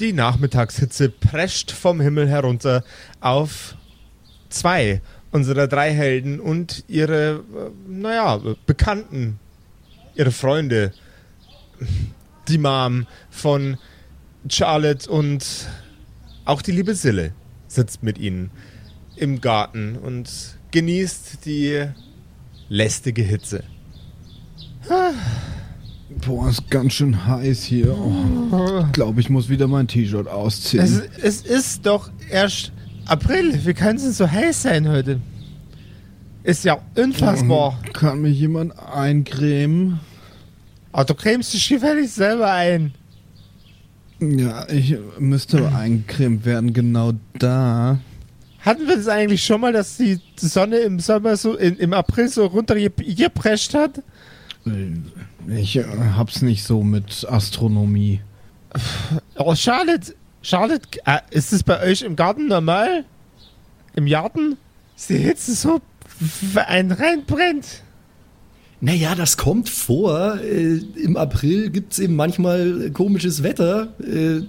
Die Nachmittagshitze prescht vom Himmel herunter auf zwei unserer drei Helden und ihre, äh, naja, Bekannten, ihre Freunde. Die Mom von Charlotte und auch die liebe Sille sitzt mit ihnen im Garten und genießt die lästige Hitze. Boah, ist ganz schön heiß hier. Oh, ich glaube, ich muss wieder mein T-Shirt ausziehen. Es, es ist doch erst April. Wie kann es denn so heiß sein heute? Ist ja unfassbar. Kann mich jemand eincremen? Aber du cremst dich gefällig selber ein. Ja, ich müsste eincremt werden, genau da. Hatten wir das eigentlich schon mal, dass die Sonne im Sommer so, in, im April so runtergeprescht hat? Ich äh, hab's nicht so mit Astronomie. Oh, Charlotte, Charlotte, äh, ist es bei euch im Garten normal? Im Garten? Ist die Hitze so einen reinbrennt? Naja, das kommt vor. Äh, Im April gibt es eben manchmal komisches Wetter. Äh,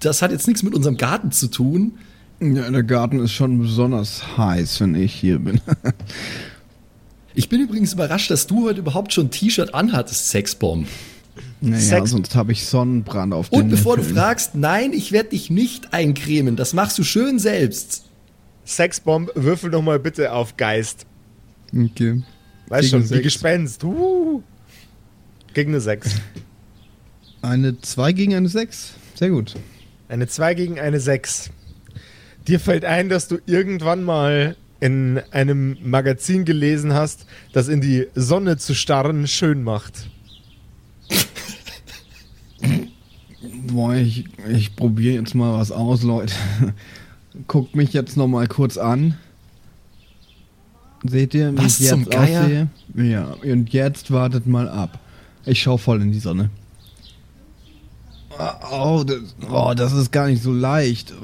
das hat jetzt nichts mit unserem Garten zu tun. Ja, der Garten ist schon besonders heiß, wenn ich hier bin. ich bin übrigens überrascht, dass du heute überhaupt schon ein T-Shirt anhattest, Sexbomb. Naja, Sex sonst habe ich Sonnenbrand auf den Und bevor Nippeln. du fragst, nein, ich werde dich nicht eincremen. Das machst du schön selbst. Sexbomb, würfel doch mal bitte auf Geist. Okay. Weißt schon, wie Gespenst. Uh. Gegen eine 6. Eine 2 gegen eine 6. Sehr gut. Eine 2 gegen eine 6. Dir fällt ein, dass du irgendwann mal in einem Magazin gelesen hast, das in die Sonne zu starren schön macht. Boah, ich, ich probiere jetzt mal was aus, Leute. Guckt mich jetzt noch mal kurz an. Seht ihr, wie was ich jetzt aussehe? Ja, und jetzt wartet mal ab. Ich schau voll in die Sonne. Oh, das, oh, das ist gar nicht so leicht.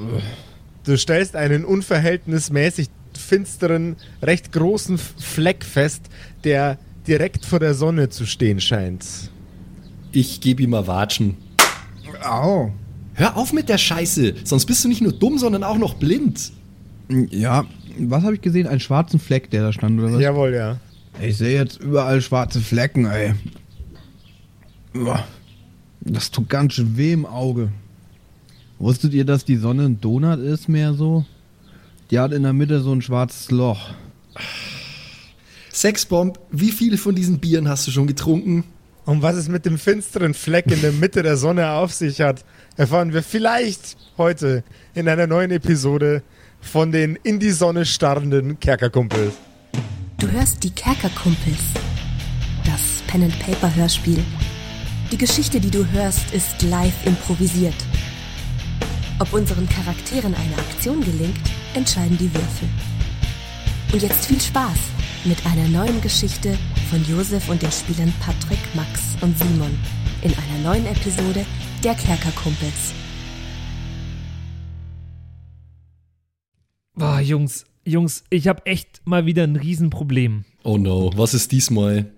Du stellst einen unverhältnismäßig finsteren, recht großen Fleck fest, der direkt vor der Sonne zu stehen scheint. Ich gebe ihm mal Watschen. Au. Hör auf mit der Scheiße, sonst bist du nicht nur dumm, sondern auch noch blind. Ja, was habe ich gesehen? Einen schwarzen Fleck, der da stand, oder was? Jawohl, ja. Ich sehe jetzt überall schwarze Flecken, ey. Das tut ganz schön weh im Auge. Wusstet ihr, dass die Sonne ein Donut ist, mehr so? Die hat in der Mitte so ein schwarzes Loch. Sexbomb, wie viele von diesen Bieren hast du schon getrunken? Und was es mit dem finsteren Fleck in der Mitte der Sonne auf sich hat, erfahren wir vielleicht heute in einer neuen Episode von den in die Sonne starrenden Kerkerkumpels. Du hörst die Kerkerkumpels, das Pen-and-Paper-Hörspiel. Die Geschichte, die du hörst, ist live improvisiert. Ob unseren Charakteren eine Aktion gelingt, entscheiden die Würfel. Und jetzt viel Spaß mit einer neuen Geschichte von Josef und den Spielern Patrick, Max und Simon in einer neuen Episode der Kerkerkumpels. Boah, Jungs, Jungs, ich habe echt mal wieder ein Riesenproblem. Oh no, was ist diesmal?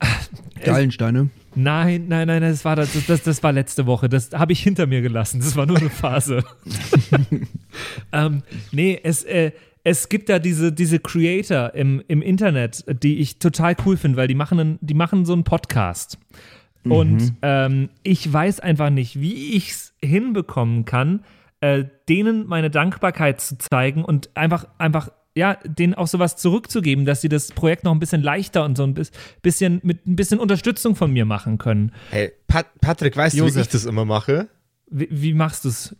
Gallensteine. Nein, nein, nein, das war, das, das, das war letzte Woche. Das habe ich hinter mir gelassen. Das war nur eine Phase. ähm, nee, es, äh, es gibt da diese, diese Creator im, im Internet, die ich total cool finde, weil die machen, einen, die machen so einen Podcast. Mhm. Und ähm, ich weiß einfach nicht, wie ich es hinbekommen kann, äh, denen meine Dankbarkeit zu zeigen und einfach, einfach ja, denen auch sowas zurückzugeben, dass sie das Projekt noch ein bisschen leichter und so ein bisschen mit ein bisschen Unterstützung von mir machen können. Hey, Pat Patrick, weißt Josef, du, wie ich das immer mache? Wie, wie machst du es?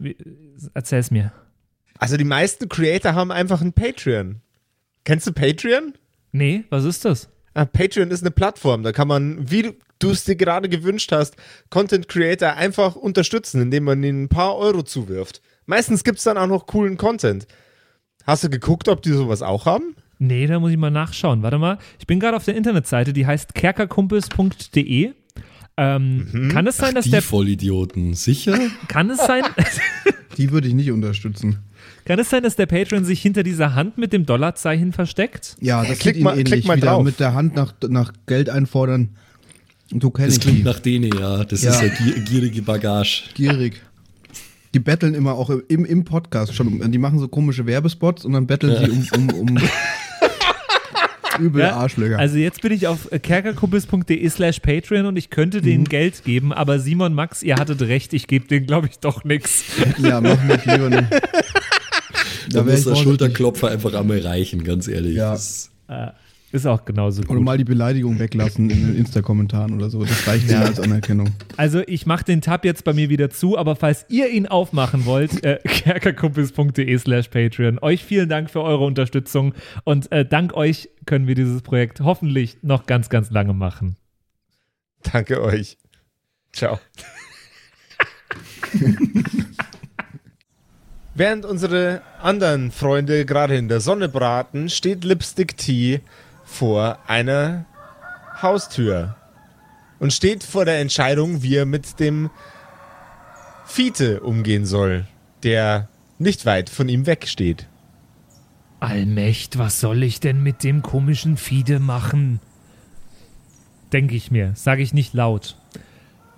Erzähl's mir. Also die meisten Creator haben einfach ein Patreon. Kennst du Patreon? Nee, was ist das? Ah, Patreon ist eine Plattform, da kann man, wie du es dir gerade gewünscht hast, Content Creator einfach unterstützen, indem man ihnen ein paar Euro zuwirft. Meistens gibt es dann auch noch coolen Content. Hast du geguckt, ob die sowas auch haben? Nee, da muss ich mal nachschauen. Warte mal. Ich bin gerade auf der Internetseite, die heißt kerkerkumpels.de. Ähm, mhm. Kann es sein, Ach, dass die der. Vollidioten, sicher? Kann es sein. die würde ich nicht unterstützen. Kann es sein, dass der Patreon sich hinter dieser Hand mit dem Dollarzeichen versteckt? Ja, das klick mal, ähnlich. Klick mal Wieder drauf. mit der Hand nach, nach Geld einfordern. Du kennst Das klingt die. nach denen, ja. Das ja. ist ja gierige Bagage. Gierig. Die betteln immer auch im, im Podcast schon. Die machen so komische Werbespots und dann betteln sie um, um, um übel Ja, Arschlöcher. Also jetzt bin ich auf kerkerkumpels.de slash Patreon und ich könnte denen Mhm. Geld geben, aber Simon, Max, ihr hattet recht, ich gebe denen, glaube ich, doch nichts. ja, mach mich lieber nicht. Da wär muss der. Schulterklopfer einfach einmal reichen, ganz ehrlich. Ja. Das- Ist auch genauso Oder gut. mal die Beleidigung weglassen in den Insta-Kommentaren oder so. Das reicht ja. als Anerkennung. Also ich mache den Tab jetzt bei mir wieder zu, aber falls ihr ihn aufmachen wollt, äh, kerkerkumpels.de slash Patreon. Euch vielen Dank für eure Unterstützung und äh, dank euch können wir dieses Projekt hoffentlich noch ganz, ganz lange machen. Danke euch. Ciao. Während unsere anderen Freunde gerade in der Sonne braten, steht Lipstick Tea vor einer Haustür und steht vor der Entscheidung, wie er mit dem Fiete umgehen soll, der nicht weit von ihm wegsteht. Allmächt, was soll ich denn mit dem komischen Fiede machen? Denke ich mir, sage ich nicht laut.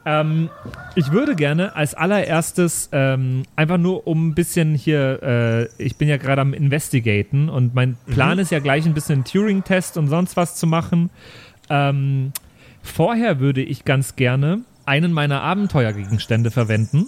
Ähm, ich würde gerne als allererstes ähm, einfach nur um ein bisschen hier, äh, ich bin ja gerade am Investigaten und mein Plan ist ja gleich ein bisschen Turing-Test und sonst was zu machen. Ähm, vorher würde ich ganz gerne einen meiner Abenteuergegenstände verwenden.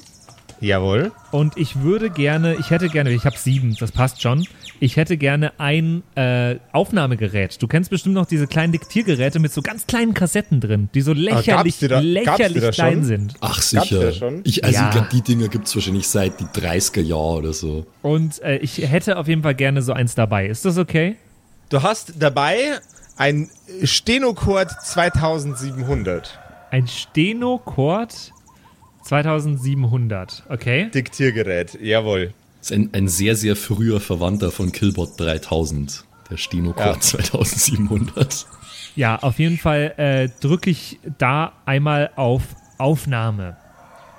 Jawohl. Und ich würde gerne, ich hätte gerne, ich habe sieben, das passt schon. Ich hätte gerne ein äh, Aufnahmegerät. Du kennst bestimmt noch diese kleinen Diktiergeräte mit so ganz kleinen Kassetten drin, die so lächerlich, Ah, da- lächerlich da klein schon? sind. Ach sicher. Ich, also Ja. ich glaube, die Dinger gibt es wahrscheinlich seit die 30er Jahre oder so. Und äh, ich hätte auf jeden Fall gerne so eins dabei. Ist das okay? Du hast dabei ein Stenocord 2700 Ein Stenocord 2700. Okay. Diktiergerät. Jawohl. Das ist ein, ein sehr, sehr früher Verwandter von Killbot 3000. Der Stenocord Ja. Ja, 2700. auf jeden Fall äh, drücke ich da einmal auf Aufnahme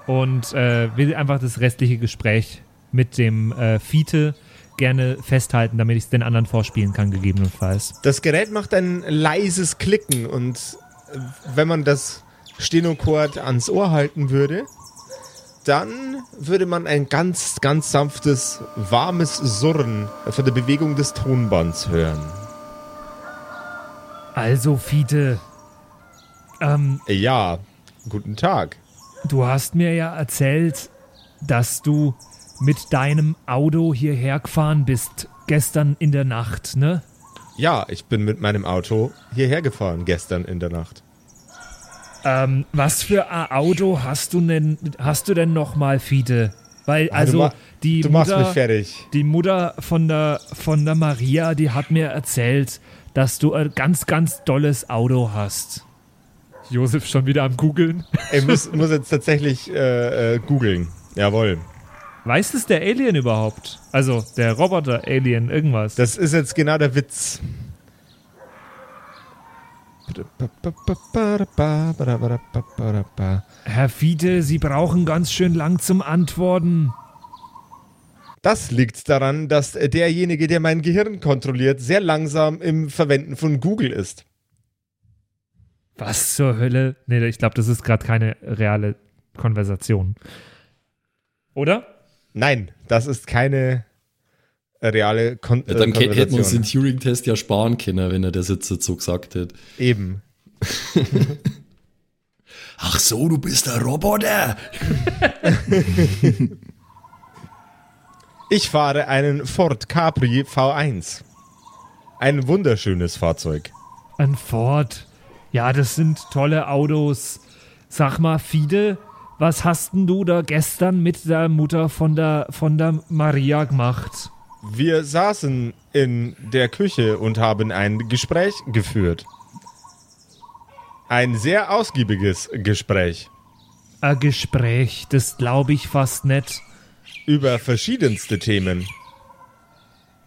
und äh, will einfach das restliche Gespräch mit dem äh, Fiete gerne festhalten, damit ich es den anderen vorspielen kann, gegebenenfalls. Das Gerät macht ein leises Klicken und äh, wenn man das Stenocord ans Ohr halten würde, dann würde man ein ganz, ganz sanftes, warmes Surren von der Bewegung des Tonbands hören. Also, Fiete, ähm, Ja, guten Tag. du hast mir ja erzählt, dass du mit deinem Auto hierher gefahren bist, gestern in der Nacht, ne? Ja, ich bin mit meinem Auto hierher gefahren gestern in der Nacht. Ähm, was für ein Auto hast du denn, hast du denn nochmal, Fiete? Weil, Ah, also, du ma- die Du machst Mutter, mich fertig. die Mutter von der, von der Maria, die hat mir erzählt, dass du ein ganz, ganz dolles Auto hast. Josef schon wieder am Googeln. Ich muss, muss jetzt tatsächlich äh, äh, googeln. Jawohl. Weiß es der Alien überhaupt? Also, der Roboter-Alien, irgendwas. Das ist jetzt genau der Witz. Herr Fiete, Sie brauchen ganz schön lang zum Antworten. Das liegt daran, dass derjenige, der mein Gehirn kontrolliert, sehr langsam im Verwenden von Google ist. Was zur Hölle? Nee, ich glaube, das ist gerade keine reale Konversation. Oder? Nein, das ist keine reale Kon Ja, dann äh, hätten wir uns den. Turing-Test ja sparen können, wenn er das jetzt so gesagt hätte. Eben. Ach so, du bist der Roboter. Ich fahre einen Ford Capri V1. Ein wunderschönes Fahrzeug. Ein Ford. Ja, das sind tolle Autos. Sag mal, Fide, was hast denn du da gestern mit der Mutter von der, von der Maria gemacht? Wir saßen in der Küche und haben ein Gespräch geführt. Ein sehr ausgiebiges Gespräch Ein Gespräch, das glaube ich fast nicht. über verschiedenste Themen.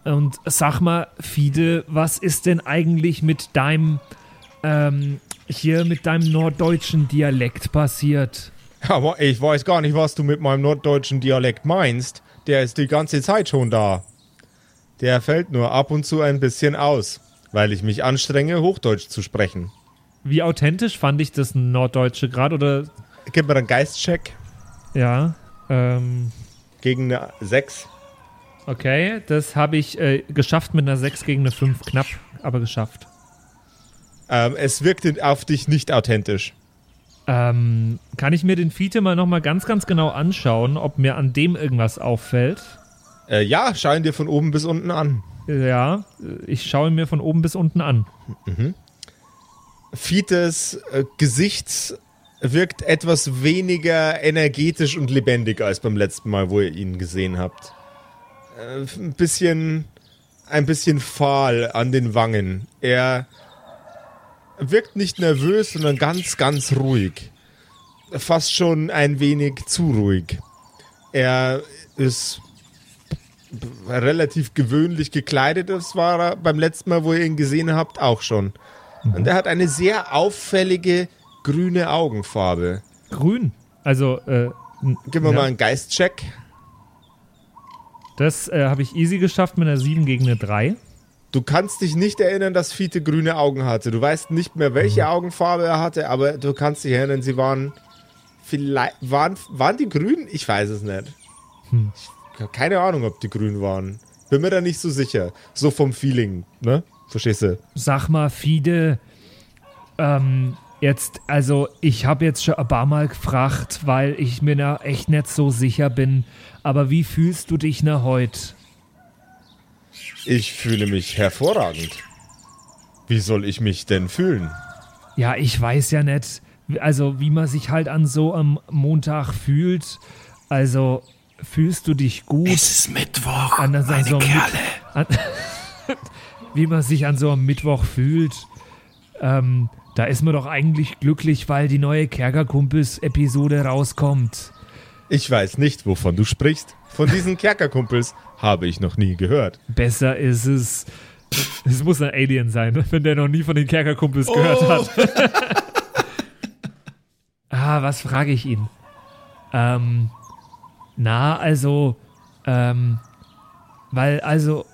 Und sag mal, Fide, was ist denn eigentlich mit deinem, ähm, hier mit deinem norddeutschen Dialekt passiert? Aber ich weiß gar nicht, was du mit meinem norddeutschen Dialekt meinst. Der ist die ganze Zeit schon da. Der fällt nur ab und zu ein bisschen aus, weil ich mich anstrenge, Hochdeutsch zu sprechen. Wie authentisch fand ich das Norddeutsche gerade oder Gib mir einen Geistcheck. ja? Ähm, gegen eine 6. Okay, das habe ich äh, geschafft mit einer 6 gegen eine 5. Knapp, aber geschafft. Ähm, es wirkt auf dich nicht authentisch. Ähm, kann ich mir den Fiete mal nochmal ganz, ganz genau anschauen, ob mir an dem irgendwas auffällt? Äh, ja, schau ihn dir von oben bis unten an. Ja, ich schaue ihn mir von oben bis unten an. Fites äh, Gesicht wirkt etwas weniger energetisch und lebendig als beim letzten Mal, wo ihr ihn gesehen habt. Äh, ein bisschen, ein bisschen fahl an den Wangen. Er wirkt nicht nervös, sondern ganz, ganz ruhig. Fast schon ein wenig zu ruhig. Er ist relativ gewöhnlich gekleidet. Das war er beim letzten Mal, wo ihr ihn gesehen habt, auch schon. Und er hat eine sehr auffällige grüne Augenfarbe. Grün. Also, äh, Gib mir ja, mal einen Geistcheck. Das äh, habe ich easy geschafft mit einer 7 gegen eine 3. Du kannst dich nicht erinnern, dass Fiete grüne Augen hatte. Du weißt nicht mehr, welche Augenfarbe er hatte, aber du kannst dich erinnern, sie waren vielleicht waren waren die grün? Ich weiß es nicht. Ich habe keine Ahnung, ob die grün waren. Bin mir da nicht so sicher. So vom Feeling, ne? Verstehst du? Sag mal, Fide, ähm, jetzt, also ich habe jetzt schon ein paar Mal gefragt, weil ich mir da echt nicht so sicher bin. Aber wie fühlst du dich na heute? Ich fühle mich hervorragend. Wie soll ich mich denn fühlen? Ja, ich weiß ja nicht, also wie man sich halt an so am Montag fühlt. Also fühlst du dich gut? ist Mittwoch, an so, so An, wie man sich an so einem Mittwoch fühlt. Ähm, da ist man doch eigentlich glücklich, weil die neue Kerkerkumpels-Episode rauskommt. Ich weiß nicht, wovon du sprichst. Von diesen Kerkerkumpels habe ich noch nie gehört. Besser ist es. Es muss ein Alien sein, wenn der noch nie von den Kerkerkumpels gehört hat. ah, was frage ich ihn? Ähm, na, also, ähm, weil, also,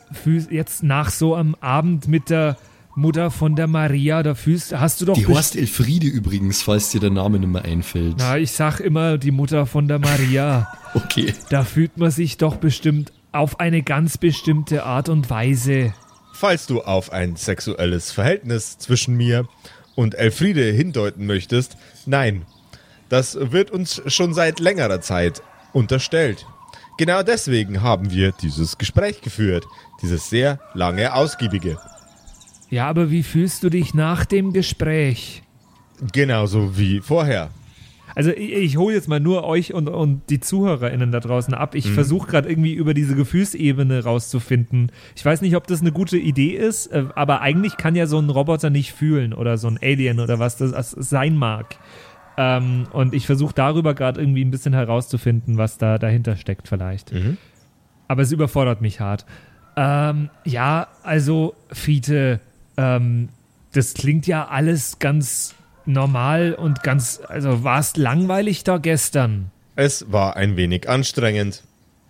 jetzt nach so einem Abend mit der Mutter von der Maria, da fühlst, hast du doch Die Horst Elfriede übrigens, falls dir der Name nicht mehr einfällt. Na, ich sag immer die Mutter von der Maria. Okay. Da fühlt man sich doch bestimmt auf eine ganz bestimmte Art und Weise. Falls du auf ein sexuelles Verhältnis zwischen mir und Elfriede hindeuten möchtest, nein. Das wird uns schon seit längerer Zeit unterstellt. Genau deswegen haben wir dieses Gespräch geführt. Dieses sehr lange, ausgiebige. Ja, aber wie fühlst du dich nach dem Gespräch? Genauso wie vorher. Also ich, ich hole jetzt mal nur euch und, und die ZuhörerInnen da draußen ab. Ich versuche gerade irgendwie über diese Gefühlsebene rauszufinden. Ich weiß nicht, ob das eine gute Idee ist, äh, aber eigentlich kann ja so ein Roboter nicht fühlen oder so ein Alien oder was das sein mag. Ähm, und ich versuche darüber gerade irgendwie ein bisschen herauszufinden, was da dahinter steckt vielleicht. Aber es überfordert mich hart. Ähm, ja, also Fiete, ähm, das klingt ja alles ganz normal und ganz, also war es langweilig da gestern? Es war ein wenig anstrengend.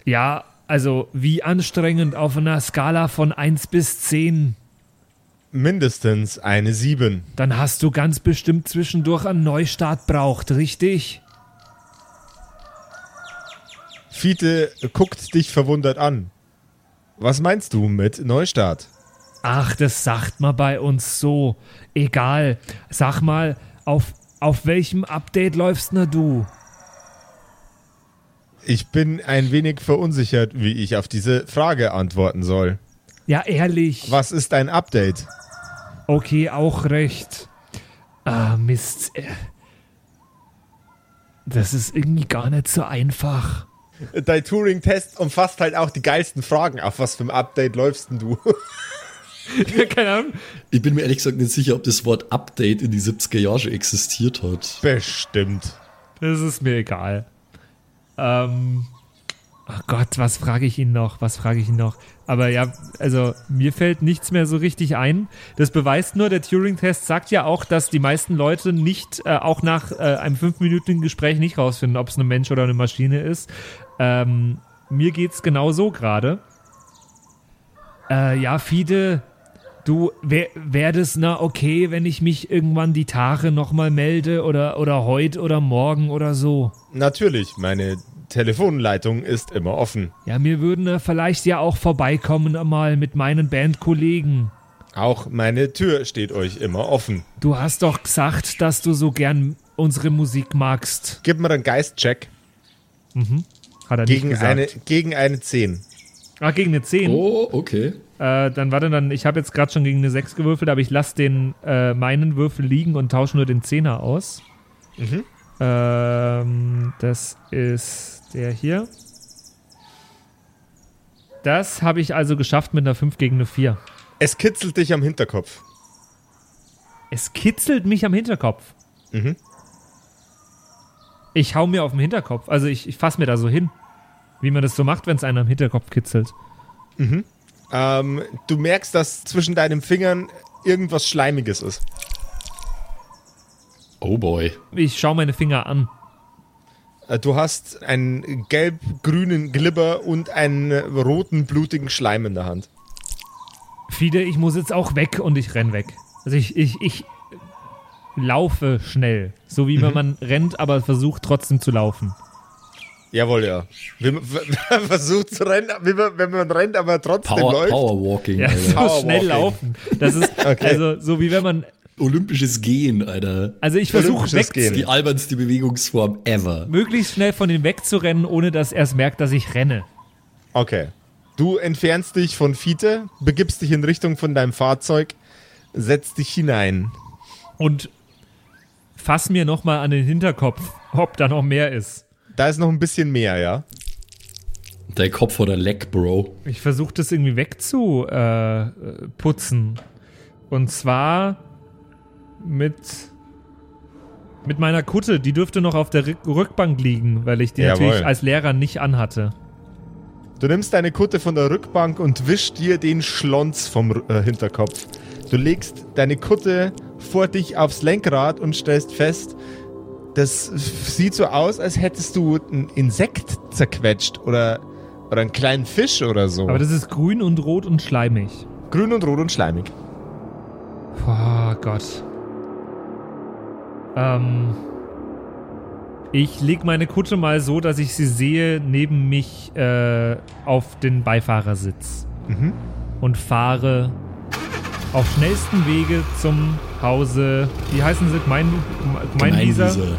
Ja, also wie anstrengend auf einer Skala von 1 bis 10. Mindestens eine 7. Dann hast du ganz bestimmt zwischendurch einen Neustart braucht, richtig? Fiete guckt dich verwundert an. Was meinst du mit Neustart? Ach, das sagt man bei uns so. Egal. Sag mal, auf, auf welchem Update läufst denn du? Ich bin ein wenig verunsichert, wie ich auf diese Frage antworten soll. Ja, ehrlich. Was ist ein Update? Okay, auch recht. Ah, Mist. Äh, Das ist irgendwie gar nicht so einfach. Dein Turing-Test umfasst halt auch die geilsten Fragen. Auf was für ein Update läufst denn du? Keine Ahnung. Ich bin mir ehrlich gesagt nicht sicher, ob das Wort Update in die 70er Jahre schon existiert hat. Bestimmt. Das ist mir egal. Ähm. Ach Gott, was frage ich ihn noch? Was frage ich ihn noch? Aber ja, also mir fällt nichts mehr so richtig ein. Das beweist nur, der Turing-Test sagt ja auch, dass die meisten Leute nicht, äh, auch nach äh, einem fünfminütigen Gespräch nicht rausfinden, ob es ein Mensch oder eine Maschine ist. Ähm, mir geht's genau so gerade. Äh, ja, Fide, du, wäre wär na okay, wenn ich mich irgendwann die Tage nochmal melde oder, oder heute oder morgen oder so? Natürlich, meine Telefonleitung ist immer offen. Ja, wir würden äh, vielleicht ja auch vorbeikommen einmal mit meinen Bandkollegen. Auch meine Tür steht euch immer offen. Du hast doch gesagt, dass du so gern unsere Musik magst. Gib mir einen Geistcheck Hat er gegen nicht gesagt. eine, gegen eine 10. Ah, gegen eine 10. Oh, okay. Äh, dann warte dann, ich habe jetzt gerade schon gegen eine 6 gewürfelt, aber ich lasse den äh, meinen Würfel liegen und tausche nur den 10er aus. Ähm, das ist der hier. Das habe ich also geschafft mit einer 5 gegen eine 4. Es kitzelt dich am Hinterkopf. Es kitzelt mich am Hinterkopf. Mhm. Ich hau mir auf den Hinterkopf. Also ich, ich fasse mir da so hin. Wie man das so macht, wenn es einen am Hinterkopf kitzelt. Ähm, du merkst, dass zwischen deinen Fingern irgendwas Schleimiges ist. Oh boy. Ich schaue meine Finger an. Äh, Du hast einen gelb-grünen Glibber und einen äh, roten, blutigen Schleim in der Hand. Fide, ich muss jetzt auch weg und ich renn weg. Also ich, ich, ich laufe schnell. So wie wenn man rennt, aber versucht trotzdem zu laufen. Jawohl, ja. Wie man versucht zu rennen, wie man, wenn man rennt, aber trotzdem Power, läuft. Powerwalking, Ja, so schnell laufen. Das ist Okay. also so wie wenn man. Olympisches Gehen, Alter. Also ich versuche weg, Gehen. Die albernste Bewegungsform ever. möglichst schnell von ihm wegzurennen, ohne dass er es merkt, dass ich renne. Okay. Du entfernst dich von Fiete, begibst dich in Richtung von deinem Fahrzeug, setzt dich hinein. Und fass mir nochmal an den Hinterkopf, ob da noch mehr ist. Da ist noch ein bisschen mehr, ja. Dein Kopf oder Leck, Bro. Ich versuche das irgendwie wegzuputzen. Äh, putzen. Und zwar mit, mit meiner Kutte. Die dürfte noch auf der Rück- Rückbank liegen, weil ich die Jawohl. natürlich als Lehrer nicht anhatte. Du nimmst deine Kutte von der Rückbank und wischst dir den Schlons vom äh, Hinterkopf. Du legst deine Kutte vor dich aufs Lenkrad und stellst fest, das sieht so aus, als hättest du ein Insekt zerquetscht oder, oder einen kleinen Fisch oder so. Aber das ist grün und rot und schleimig. Grün und rot und schleimig. Oh Gott. Ähm. Ich leg meine Kutte mal so, dass ich sie sehe, neben mich äh, auf den Beifahrersitz. Mhm. Und fahre auf schnellstem Wege zum Hause. Wie heißen sie? Gemein, Gemeinwieser? Gemeinwieser.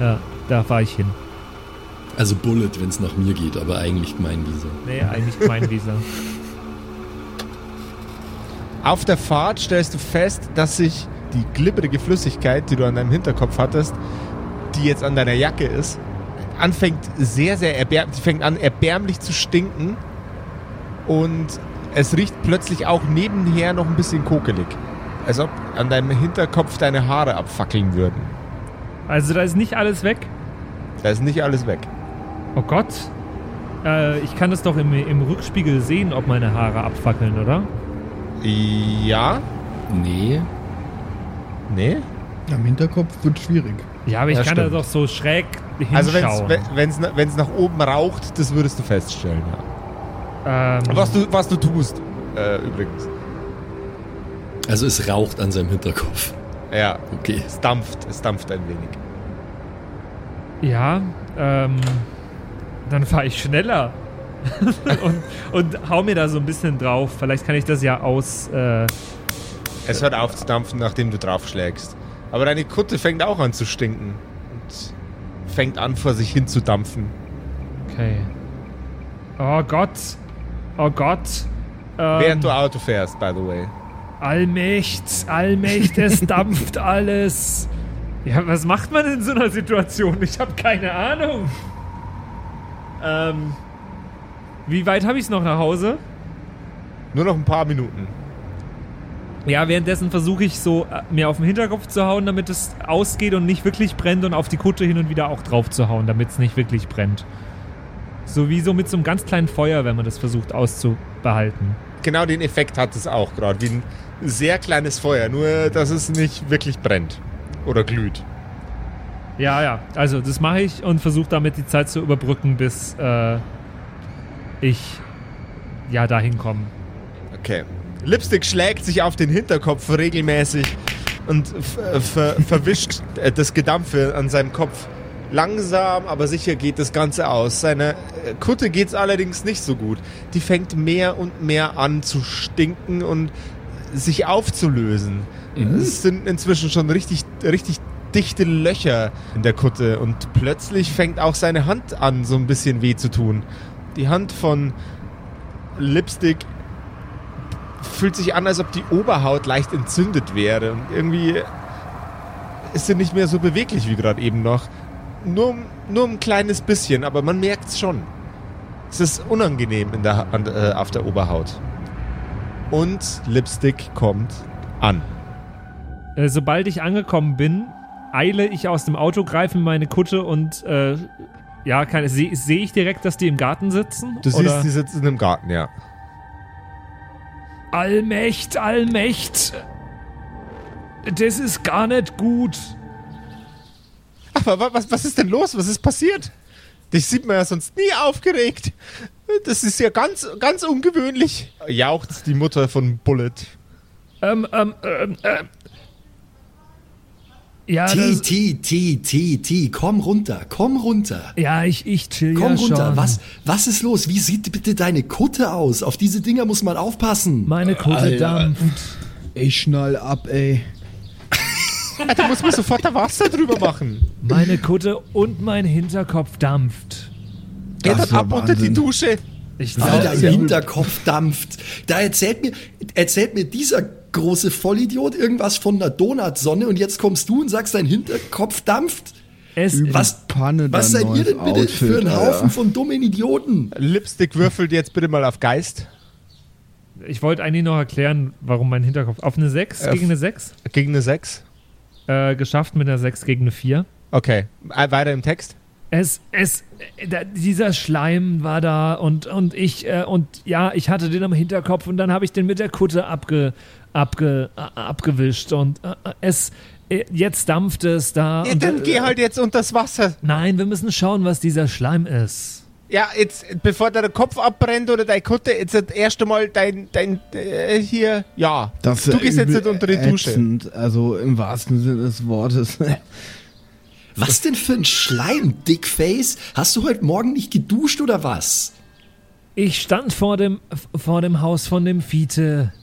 Ja, da fahre ich hin. Also Bullet, wenn es nach mir geht, aber eigentlich Gemeinwieser. Nee, eigentlich Gemeinwieser. Auf der Fahrt stellst du fest, dass sich die glibberige Flüssigkeit, die du an deinem Hinterkopf hattest, die jetzt an deiner Jacke ist, anfängt sehr, sehr erbärmlich, fängt an erbärmlich zu stinken und es riecht plötzlich auch nebenher noch ein bisschen kokelig. Als ob an deinem Hinterkopf deine Haare abfackeln würden. Also da ist nicht alles weg. Da ist nicht alles weg. Oh Gott. Äh, ich kann das doch im, im Rückspiegel sehen, ob meine Haare abfackeln, oder? Ja? Nee. Nee? Am Hinterkopf wird schwierig. Ja, aber ich Ja, kann da stimmt. doch so schräg hinschauen. Also wenn es nach oben raucht, das würdest du feststellen. Ja. ähm, Was, du, was du tust, äh, übrigens. Also es raucht an seinem Hinterkopf. Ja, Okay. es dampft, es dampft ein wenig. Ja, ähm, dann fahre ich schneller. und, und hau mir da so ein bisschen drauf. Vielleicht kann ich das ja aus. Äh, Es hört auf zu dampfen, nachdem du draufschlägst. Aber deine Kutte fängt auch an zu stinken. Und fängt an, vor sich hin zu dampfen. okay. Oh Gott. Oh Gott. Ähm, Während du Auto fährst, by the way. Allmächt, Allmächt, es dampft alles. Ja, was macht man in so einer Situation? Ich habe keine Ahnung. Ähm, wie weit habe ich es noch nach Hause? Nur noch ein paar Minuten. Ja, währenddessen versuche ich so, äh, mir auf den Hinterkopf zu hauen, damit es ausgeht und nicht wirklich brennt und auf die Kutte hin und wieder auch drauf zu hauen, damit es nicht wirklich brennt. So wie so mit so einem ganz kleinen Feuer, wenn man das versucht auszubehalten. Genau den Effekt hat es auch gerade. Wie ein sehr kleines Feuer, nur dass es nicht wirklich brennt. Oder glüht. Ja, ja, also das mache ich und versuche damit die Zeit zu überbrücken, bis äh, ich ja dahin komme. Okay. Lipstick schlägt sich auf den Hinterkopf regelmäßig und f- äh, ver verwischt äh, das Gedampfe an seinem Kopf Langsam, aber sicher geht das Ganze aus. Seine äh, Kutte geht's allerdings nicht so gut. Die fängt mehr und mehr an zu stinken und sich aufzulösen. Es sind inzwischen schon richtig, richtig dichte Löcher in der Kutte und plötzlich fängt auch seine Hand an, so ein bisschen weh zu tun. Die Hand von Lipstick fühlt sich an, als ob die Oberhaut leicht entzündet wäre. Und irgendwie ist sie nicht mehr so beweglich wie gerade eben noch. Nur, nur ein kleines bisschen, aber man merkt es schon. Es ist unangenehm in der, an, äh, auf der Oberhaut. Und Lipstick kommt an. Äh, sobald ich angekommen bin, eile ich aus dem Auto, greife in meine Kutte und äh, ja, sehe seh ich direkt, dass die im Garten sitzen? Du Oder? siehst, die sitzen im Garten, ja. Allmächt, Allmächt. Das ist gar nicht gut. Aber wa- was, was ist denn los? Was ist passiert? Dich sieht man ja sonst nie aufgeregt. Das ist ja ganz, ganz ungewöhnlich. Jauchzt die Mutter von Bullet. Ähm, ähm, ähm, ähm. Ja, T, T, T, T, T, komm runter, komm runter. ja, ich, ich chill Komm ja runter, schon. was, was ist los? Wie sieht bitte deine Kutte aus? Auf diese Dinger muss man aufpassen. Meine Kutte Alter. dampft. Ich schnall ab, ey. Du musst mir sofort da Wasser drüber machen. Meine Kutte und mein Hinterkopf dampft. Geh Das dann ab unter die Wahnsinn. Dusche. Ich Alter, im Hinterkopf dampft. Da erzählt mir, erzählt mir dieser große Vollidiot irgendwas von einer Donutsonne und jetzt kommst du und sagst, dein Hinterkopf dampft. es, Was- Panne, Was seid ihr neues denn bitte Outfit, für ein Alter. Haufen von dummen Idioten? Lipstick würfelt jetzt bitte mal auf Geist. ich wollte eigentlich noch erklären, warum mein Hinterkopf. Auf eine 6 Äh, gegen eine 6? Gegen eine 6. Äh, geschafft mit einer 6 gegen eine 4. Okay. Äh, Weiter im Text. Es, es, da, dieser Schleim war da und, und ich, äh, und ja, ich hatte den am Hinterkopf und dann habe ich den mit der Kutte abge, abge, äh, abgewischt und äh, es, äh, jetzt dampft es da. Ja, und, dann äh, geh halt jetzt unters Wasser. Nein, wir müssen schauen, was dieser Schleim ist. Ja, jetzt, bevor der Kopf abbrennt oder deine Kutte, jetzt das erste Mal dein, dein, äh, hier, ja. Das du gehst jetzt übel nicht unter die Dusche. ätzend, Also im wahrsten Sinne des Wortes. Was denn für ein Schleim, Dickface? Hast du heute Morgen nicht geduscht oder was? Ich stand vor dem, vor dem Haus von dem Fiete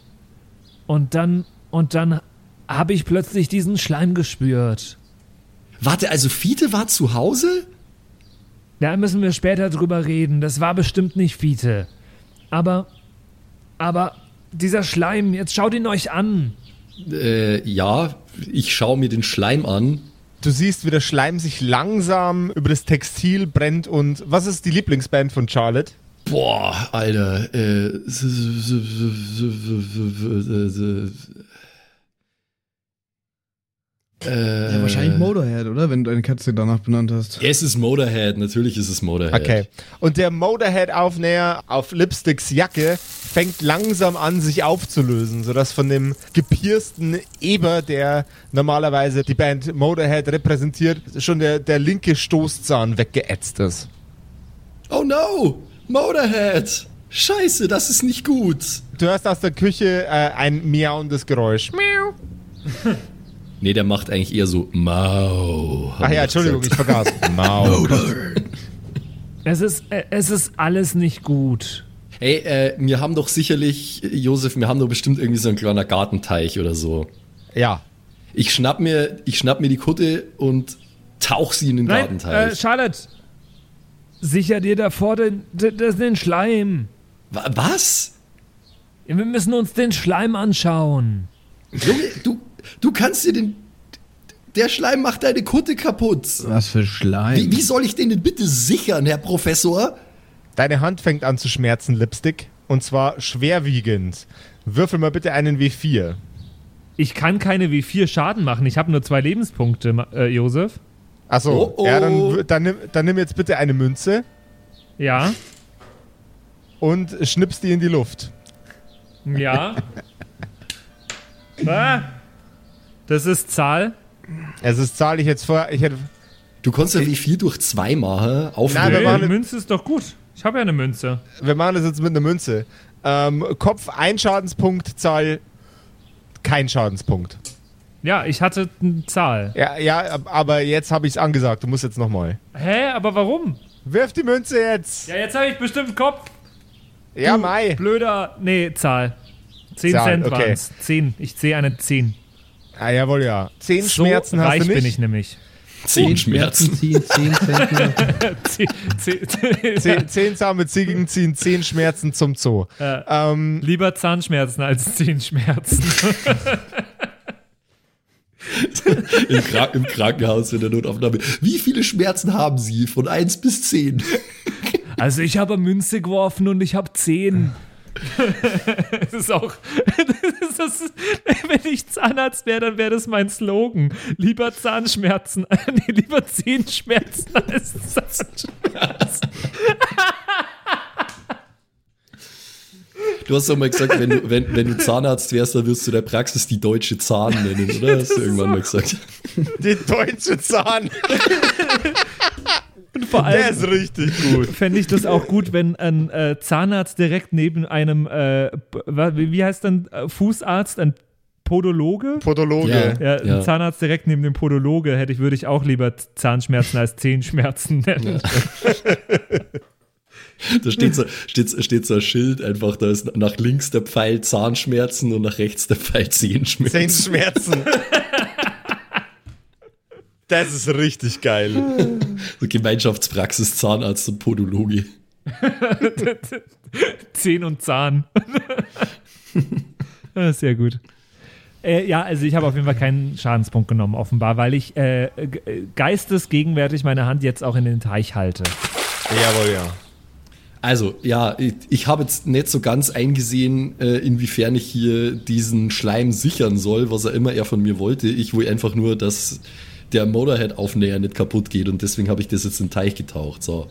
und dann, und dann habe ich plötzlich diesen Schleim gespürt. Warte, also Fiete war zu Hause? Da müssen wir später drüber reden. Das war bestimmt nicht Fiete. Aber, aber dieser Schleim, jetzt schaut ihn euch an. Äh, ja, ich schaue mir den Schleim an. Du siehst, wie der Schleim sich langsam über das Textil brennt und was ist die Lieblingsband von Charlotte? Boah, Alter. Äh, äh, Ja, wahrscheinlich Motorhead, oder? Wenn du deine Katze danach benannt hast. Es ist Motorhead, natürlich ist es Motorhead. Okay. Und der Motorhead-Aufnäher auf Lipsticks Jacke fängt langsam an, sich aufzulösen, sodass von dem gepiersten Eber, der normalerweise die Band Motorhead repräsentiert, schon der, der linke Stoßzahn weggeätzt ist. Oh no! Motorhead! Scheiße, das ist nicht gut. Du hörst aus der Küche äh, ein miauendes Geräusch. Miau. Nee, der macht eigentlich eher so Mau. Ach ja, Entschuldigung, ich vergaß. Mau. Es ist, äh, es ist alles nicht gut. Hey, äh, wir haben doch sicherlich, Josef, wir haben doch bestimmt irgendwie so ein kleiner Gartenteich oder so. Ja. Ich schnapp mir, ich schnapp mir die Kutte und tauch sie in den Nein, äh, Gartenteich. Charlotte, sicher dir davor den, den, den Schleim. Wa- Was? Wir müssen uns den Schleim anschauen. Junge, du, du kannst dir den. Der Schleim macht deine Kutte kaputt. Was für Schleim. Wie, wie soll ich den denn bitte sichern, Herr Professor? Deine Hand fängt an zu schmerzen, Lipstick. Und zwar schwerwiegend. Würfel mal bitte einen W4. Ich kann keine W4 Schaden machen. Ich habe nur zwei Lebenspunkte, äh, Josef. Achso, Oh, oh. ja, dann, w- dann, nimm, dann nimm jetzt bitte eine Münze Ja. und schnippst die in die Luft. Ja. ah, das ist Zahl. Also das zahle ich jetzt vor. Ich hätte, Du konntest ja wie viel durch zwei machen. Auf Nein, machen- Münze ist doch gut. Ich habe ja eine Münze. wir machen das jetzt mit einer Münze. Ähm, Kopf ein Schadenspunkt, Zahl kein Schadenspunkt. Ja, ich hatte eine Zahl. Ja, ja, aber jetzt habe ich es angesagt. Du musst jetzt nochmal. Hä, aber warum? Wirf die Münze jetzt. Ja, jetzt habe ich bestimmt Kopf. Ja, Du Mai. Blöder. Nee, Zahl. 10 Zahl, Cent okay. waren's. 10. Ich sehe eine 10. Ah, jawohl, ja. Zehn So Schmerzen hast reich du nicht. bin ich nämlich. Zehn Schmerzen. ziehen, 10 Zentner. Zehn, zehn, Zehn, zehn zahme Ziegen ziehen zehn Schmerzen zum Zoo. Ja. Ähm, Lieber Zahnschmerzen als Zehenschmerzen. Im, Krank Im Krankenhaus in der Notaufnahme. Wie viele Schmerzen haben Sie? Von 1 bis 10. Also ich habe Münze geworfen und ich habe 10. Das ist auch, das ist, wenn ich Zahnarzt wäre, dann wäre das mein Slogan. Lieber Zahnschmerzen, nee, lieber Zehenschmerzen als Zahnschmerzen. Du hast doch mal gesagt, wenn du, wenn, wenn du Zahnarzt wärst, dann wirst du der Praxis die deutsche Zahn nennen, oder? Hast du irgendwann mal gesagt. die deutsche Zahn. Und vor Der allem ist richtig gut. fände ich das auch gut, wenn ein äh, Zahnarzt direkt neben einem, äh, wie heißt dann äh, Fußarzt, ein Podologe? Podologe. Ja. Ja, ein Zahnarzt direkt neben dem Podologe hätte ich, würde ich auch lieber Zahnschmerzen als Zehenschmerzen nennen. Da steht so, steht, steht so ein Schild einfach, da ist nach links der Pfeil Zahnschmerzen und nach rechts der Pfeil Zehenschmerzen. Zehn Schmerzen. Das ist richtig geil. So Gemeinschaftspraxis, Zahnarzt und Podologe. Zehn und Zahn. Ah, Sehr gut. Äh, ja, also ich habe auf jeden Fall keinen Schadenspunkt genommen, offenbar, weil ich äh, äh, geistesgegenwärtig meine Hand jetzt auch in den Teich halte. Jawohl, ja. Also, ja, ich, ich habe jetzt nicht so ganz eingesehen, äh, inwiefern ich hier diesen Schleim sichern soll, was er immer er von mir wollte. Ich will einfach nur, dass der Motorhead-Aufnäher nicht kaputt geht und deswegen habe ich das jetzt in den Teich getaucht. So.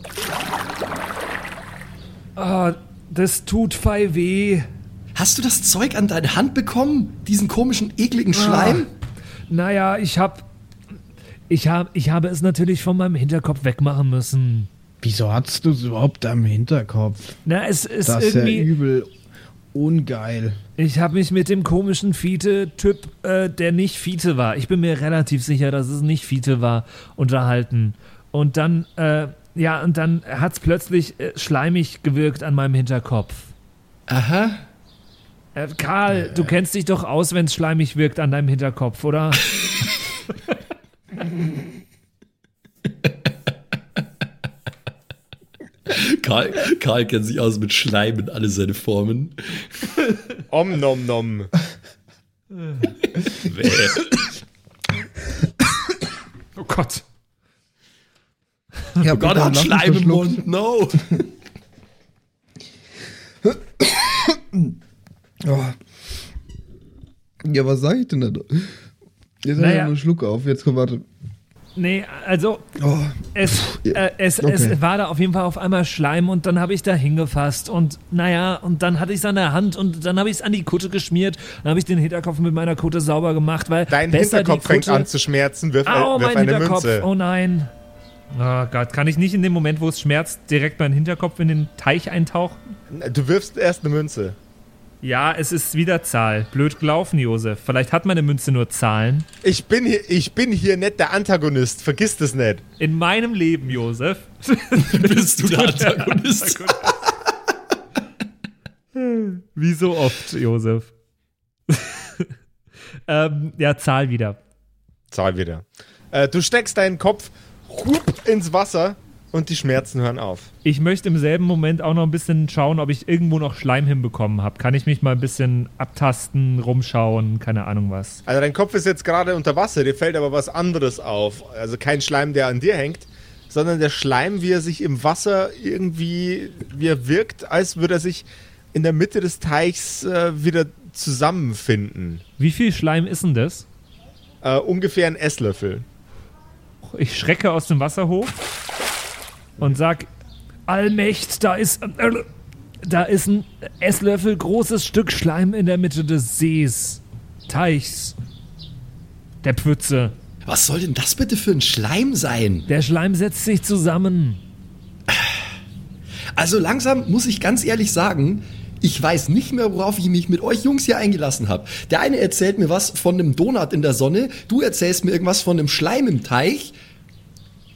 Ah, das tut fei weh. Hast du das Zeug an deine Hand bekommen? Diesen komischen, ekligen Schleim? Naja, ich hab. Ich, hab, ich habe es natürlich von meinem Hinterkopf wegmachen müssen. Wieso hast du es überhaupt am Hinterkopf? Na, es ist Das ist ja irgendwie. übel ungeil. Ich habe mich mit dem komischen Fiete-Typ, äh, der nicht Fiete war, ich bin mir relativ sicher, dass es nicht Fiete war, unterhalten. Und dann, äh, ja, und dann hat es plötzlich äh, schleimig gewirkt an meinem Hinterkopf. Aha. Äh, Karl, du kennst dich doch aus, wenn es schleimig wirkt an deinem Hinterkopf, oder? Karl, Karl kennt sich aus mit Schleim in alle seine Formen. Om nom nom. Oh Gott. Ja, Oh Gott, er hat Schleim im Mund. No. Oh. Ja, was sag ich denn da? Jetzt naja. Einen Schluck auf. Jetzt komm, warte. Nee, also Oh. es, äh, es, Okay. es war da auf jeden Fall auf einmal Schleim und dann habe ich da hingefasst und naja, und dann hatte ich es an der Hand und dann habe ich es an die Kutte geschmiert, dann habe ich den Hinterkopf mit meiner Kutte sauber gemacht, weil Dein Hinterkopf fängt Kutte, an zu schmerzen. Wirf, Au, wirf mein eine Hinterkopf, Münze. oh nein. Oh Gott, kann ich nicht in dem Moment, wo es schmerzt, direkt meinen Hinterkopf in den Teich eintauchen? Du wirfst erst eine Münze. Ja, es ist wieder Zahl. Blöd gelaufen, Josef. Vielleicht hat meine Münze nur Zahlen. Ich bin hier, ich bin hier nicht der Antagonist. Vergiss das nicht. In meinem Leben, Josef. Bist du der Antagonist? Wie so oft, Josef. ähm, ja, Zahl wieder. Zahl wieder. Äh, du steckst deinen Kopf ins Wasser und die Schmerzen hören auf. Ich möchte im selben Moment auch noch ein bisschen schauen, ob ich irgendwo noch Schleim hinbekommen habe. Kann ich mich mal ein bisschen abtasten, rumschauen, keine Ahnung was. Also dein Kopf ist jetzt gerade unter Wasser, dir fällt aber was anderes auf. Also kein Schleim, der an dir hängt, sondern der Schleim, wie er sich im Wasser irgendwie, wie er wirkt, als würde er sich in der Mitte des Teichs äh, wieder zusammenfinden. Wie viel Schleim ist denn das? Äh, ungefähr ein Esslöffel. Ich schrecke aus dem Wasser hoch und sag: Allmächt, da ist. Äh, da ist ein Esslöffel großes Stück Schleim in der Mitte des Sees, Teichs, der Pfütze. Was soll denn das bitte für ein Schleim sein? Der Schleim setzt sich zusammen. Also langsam muss ich ganz ehrlich sagen, Ich weiß nicht mehr, worauf ich mich mit euch Jungs hier eingelassen habe. Der eine erzählt mir was von einem Donut in der Sonne, du erzählst mir irgendwas von einem Schleim im Teich.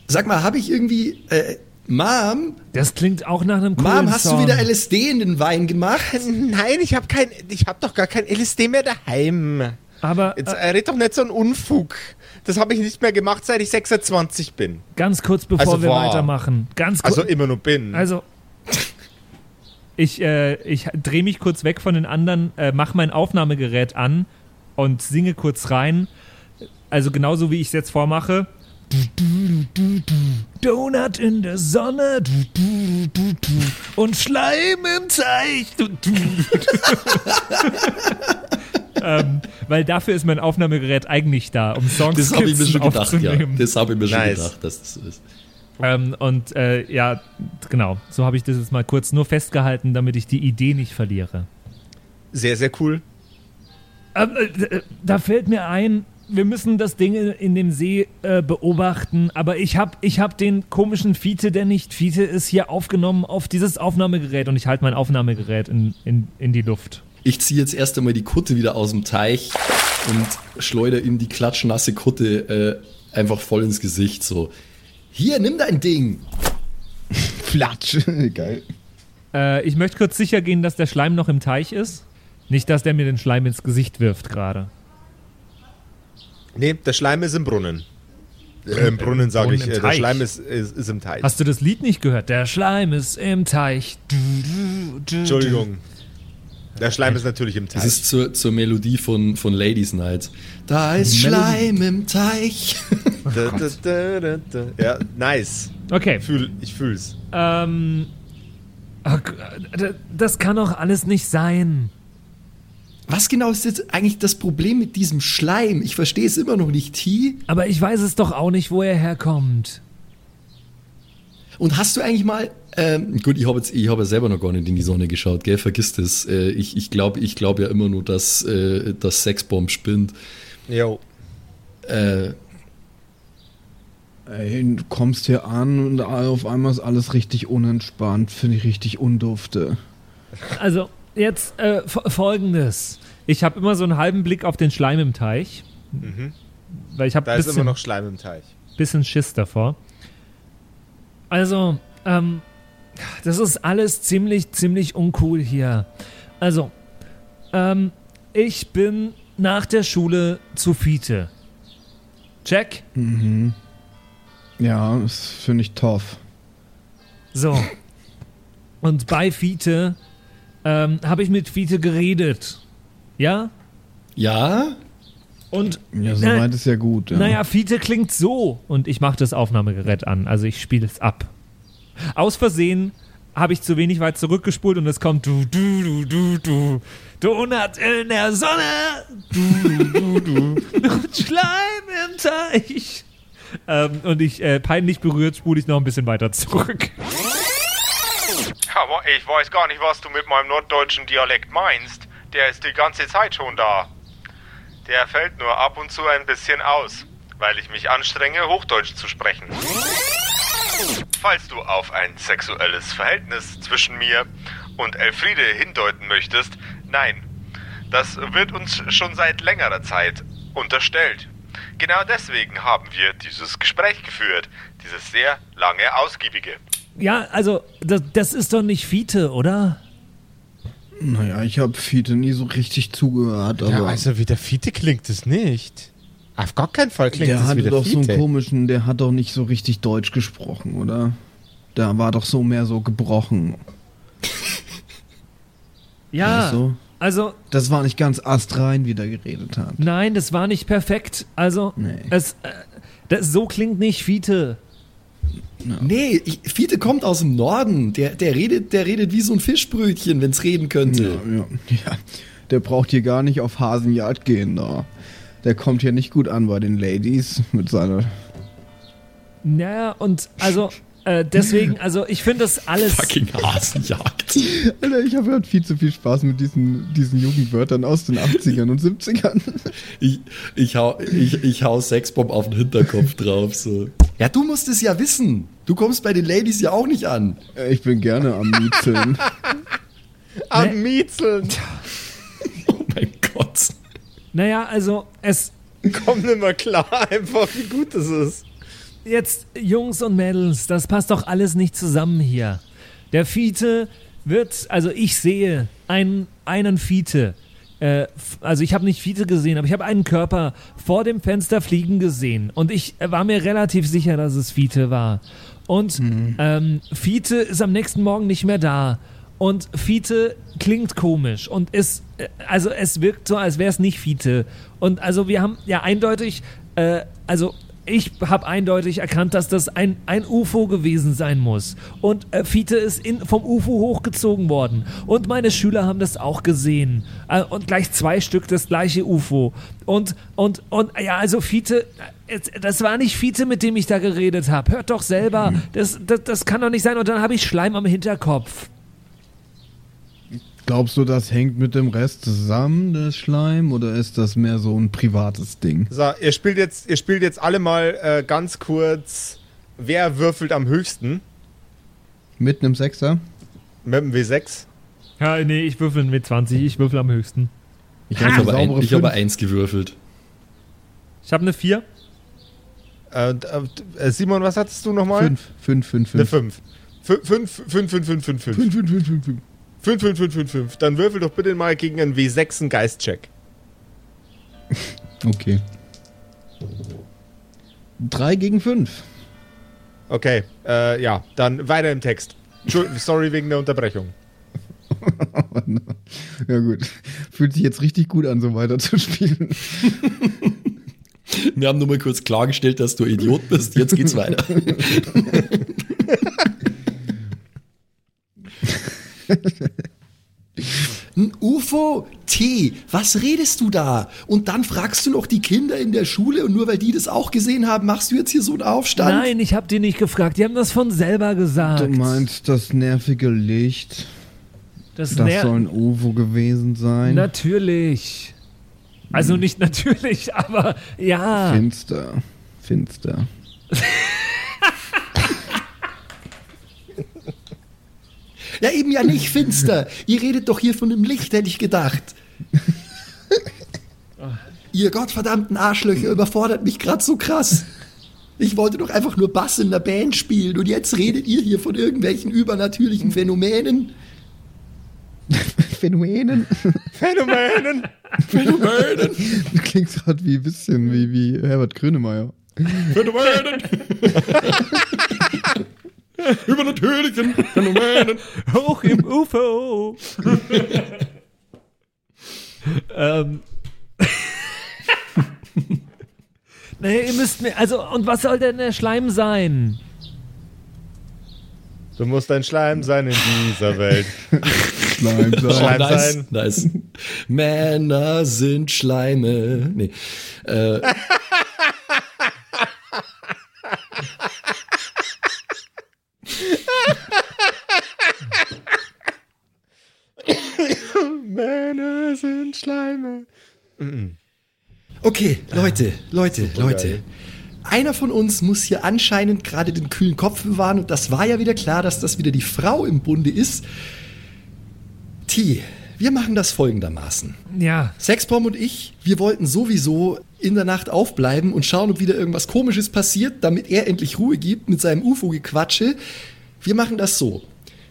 Sag mal, habe ich irgendwie, äh, Mom, Das klingt auch nach einem coolen Mom, hast du Song. wieder LSD in den Wein gemacht? Nein, ich habe kein, ich habe doch gar kein LSD mehr daheim. Aber Jetzt äh, red doch nicht so einen Unfug. Das habe ich nicht mehr gemacht, seit ich 26 bin. ganz kurz, bevor Also wir war. weitermachen. Ganz kurz. Also immer nur bin. Also, ich, äh, ich drehe mich kurz weg von den anderen, äh, mach mein Aufnahmegerät an und singe kurz rein. Also genauso wie ich es jetzt vormache. Donut in der Sonne und Schleim im Teich. ähm, weil dafür ist mein Aufnahmegerät eigentlich da, um Songs Das habe ich mir schon gedacht, ja. Das habe ich mir schon Nice. gedacht, dass das so ist. Ähm, und äh, ja, genau, so habe ich das jetzt mal kurz nur festgehalten, damit ich die Idee nicht verliere. Sehr, sehr cool. Ähm, äh, da fällt mir ein, wir müssen das Ding in, dem See äh, beobachten, aber ich habe ich hab den komischen Fiete, der nicht Fiete ist, hier aufgenommen auf dieses Aufnahmegerät und ich halte mein Aufnahmegerät in, in, in die Luft. Ich ziehe jetzt erst einmal die Kutte wieder aus dem Teich und schleuder ihm die klatschnasse Kutte äh, einfach voll ins Gesicht. So, hier, nimm dein Ding. Flatsch. Geil. Äh, ich möchte kurz sicher gehen, dass der Schleim noch im Teich ist. Nicht, dass der mir den Schleim ins Gesicht wirft gerade. Nee, der Schleim ist im Brunnen. Äh, Im Brunnen sage ich. im Äh, der. Schleim ist, ist, ist im Teich. Hast du das Lied nicht gehört? Der Schleim ist im Teich. Entschuldigung. Der Schleim ist natürlich im Das Teich. ist zur, zur Melodie von, von Ladies Night. Da ist Schleim im Teich. Da, da, da, da, da. Ja, nice. Okay. Fühl, ich fühl's. Ähm. das kann doch alles nicht sein. Was genau ist jetzt eigentlich das Problem mit diesem Schleim? Ich verstehe es immer noch nicht. T. Aber ich weiß es doch auch nicht, wo er herkommt. Und hast du eigentlich mal, ähm, gut, ich habe jetzt, ich habe ja selber noch gar nicht in die Sonne geschaut, gell, vergiss das. Äh, ich ich glaube ich glaub ja immer nur, dass äh, das Sexbomb spinnt. Jo. Äh, Ey, du kommst hier an und auf einmal ist alles richtig unentspannt. Finde ich richtig undufte. Also, jetzt äh, fo- folgendes. Ich habe immer so einen halben Blick auf den Schleim im Teich. Weil ich habe Da ein ist immer bisschen, noch Schleim im Teich. bisschen Schiss davor. Also, ähm, das ist alles ziemlich, ziemlich uncool hier. Also, ähm, ich bin nach der Schule zu Fiete. Check? Ja, das finde ich tough. So. Und bei Fiete ähm, habe ich mit Fiete geredet. Ja? ja? Und Ja, äh, soweit ist ja gut. Ja. naja, Fiete klingt so. Und ich mache das Aufnahmegerät an. Also ich spiele es ab. Aus Versehen habe ich zu wenig weit zurückgespult und es kommt du, du, du, du, du. Donut in der Sonne. Du, du, du, du. Und Schleim im Teich. Ähm, und ich, äh, peinlich berührt, spule ich noch ein bisschen weiter zurück. Aber ich weiß gar nicht, was du mit meinem norddeutschen Dialekt meinst. Der ist die ganze Zeit schon da. Der fällt nur ab und zu ein bisschen aus, weil ich mich anstrenge, Hochdeutsch zu sprechen. Falls du auf ein sexuelles Verhältnis zwischen mir und Elfriede hindeuten möchtest, nein. Das wird uns schon seit längerer Zeit unterstellt. Genau deswegen haben wir dieses Gespräch geführt, dieses sehr lange, ausgiebige. Ja, also, das, das ist doch nicht Fiete, oder? Naja, ich habe Fiete nie so richtig zugehört, aber Ja, also wie der Fiete klingt es nicht. Auf gar keinen Fall klingt der es wie hatte der doch so einen Fiete. komischen, der hat doch nicht so richtig Deutsch gesprochen, oder? Der war doch so mehr so gebrochen. Ja, Weißt du? also, Das war nicht ganz astrein, wie der geredet hat. nein, das war nicht perfekt. Also, Nee. es, äh, das, so klingt nicht Fiete. Nee, ich, Fiete kommt aus dem Norden. Der, der, redet, der redet wie so ein Fischbrötchen, wenn's reden könnte. Ja, ja, ja. Der braucht hier gar nicht auf Hasenjagd gehen, da. Der kommt hier nicht gut an bei den Ladies mit seiner. Naja, und also, äh, deswegen, also, ich finde das alles. Fucking Hasenjagd. Alter, ich habe halt viel zu viel Spaß mit diesen, diesen Jugendwörtern aus den 80ern und 70ern. Ich, ich, hau, ich, ich hau Sexbomb auf den Hinterkopf drauf. So. Ja, du musst es ja wissen. Du kommst bei den Ladies ja auch nicht an. Äh, Ich bin gerne am Miezeln. Am Miezeln. Oh mein Gott. Naja, also es Komm nicht mehr klar, einfach wie gut das ist. jetzt Jungs und Mädels, das passt doch alles nicht zusammen hier. Der Fiete wird, also ich sehe einen, einen Fiete. Äh, also ich habe nicht Fiete gesehen, aber ich habe einen Körper vor dem Fenster fliegen gesehen. Und ich äh, war mir relativ sicher, dass es Fiete war. Und ähm, Fiete ist am nächsten Morgen nicht mehr da. Und Fiete klingt komisch und ist, äh, also es wirkt so, als wäre es nicht Fiete. Und also wir haben ja eindeutig, äh, also ich habe eindeutig erkannt, dass das ein, ein UFO gewesen sein muss. Und äh, Fiete ist in, vom UFO hochgezogen worden. Und meine Schüler haben das auch gesehen. Äh, und gleich zwei Stück das gleiche UFO. Und, und, und ja, also Fiete, äh, das war nicht Fiete, mit dem ich da geredet habe. Hört doch selber. Das, das, das kann doch nicht sein. Und dann habe ich Schleim am Hinterkopf. Glaubst du, das hängt mit dem Rest zusammen, das Schleim, oder ist das mehr so ein privates Ding? So, ihr spielt jetzt, ihr spielt jetzt alle mal äh, ganz kurz, wer würfelt am höchsten Mit einem Sechser? mit dem W6. Ja, nee, ich würfel mit 20. Ich würfel am höchsten. Ich Ich habe habe saubere ein, ich fünf. eins gewürfelt. Ich habe eine 4. Äh, und, äh, Simon, was hattest du nochmal? Fünf, fünf, fünf, Eine fünf. 5. 5, 5, 5, 5, 5, 5, 5. Fünf, fünf, fünf, fünf, fünf. 5, 5, 5, 5, 5. Dann würfel doch bitte mal gegen einen W6 einen Geistcheck. Okay. Drei gegen fünf. Okay, äh, ja, dann weiter im Text. Sorry wegen der Unterbrechung. Ja gut. Fühlt sich jetzt richtig gut an, so weiter zu spielen. Wir haben nur mal kurz klargestellt, dass du Idiot bist. Jetzt geht's weiter. Ein UFO? T, was redest du da? Und dann fragst du noch die Kinder in der Schule und nur weil die das auch gesehen haben, machst du jetzt hier so einen Aufstand? Nein, ich habe die nicht gefragt. Die haben das von selber gesagt. Du meinst das nervige Licht? das Das ner- soll ein UFO gewesen sein? Natürlich. Also nicht natürlich, aber ja. Finster. Finster. Ja, eben ja nicht finster. Ihr redet doch hier von dem Licht, hätte ich gedacht. Ihr gottverdammten Arschlöcher überfordert mich gerade so krass. Ich wollte doch einfach nur Bass in der Band spielen und jetzt redet ihr hier von irgendwelchen übernatürlichen Phänomenen. Phänomenen. Phänomenen! Phänomenen! Du klingst gerade wie ein bisschen wie, wie Herbert Grönemeyer. Phänomenen! Übernatürlichen Phänomenen! Hoch im UFO. ähm. naja, ihr müsst mir, also, und was soll denn der Schleim sein? Du musst ein Schleim sein in dieser Welt. Schleim sein. Schleim nice, sein. nice. Männer sind Schleime. Nee. Äh, Männer sind Schleime. Okay, Leute, Leute, Leute. geil. Einer von uns muss hier anscheinend gerade den kühlen Kopf bewahren und das war ja wieder klar, dass das wieder die Frau im Bunde ist. T, wir machen das folgendermaßen. Ja, Sexbomb und ich, wir wollten sowieso in der Nacht aufbleiben und schauen, ob wieder irgendwas Komisches passiert, damit er endlich Ruhe gibt mit seinem UFO-Gequatsche. Wir machen das so.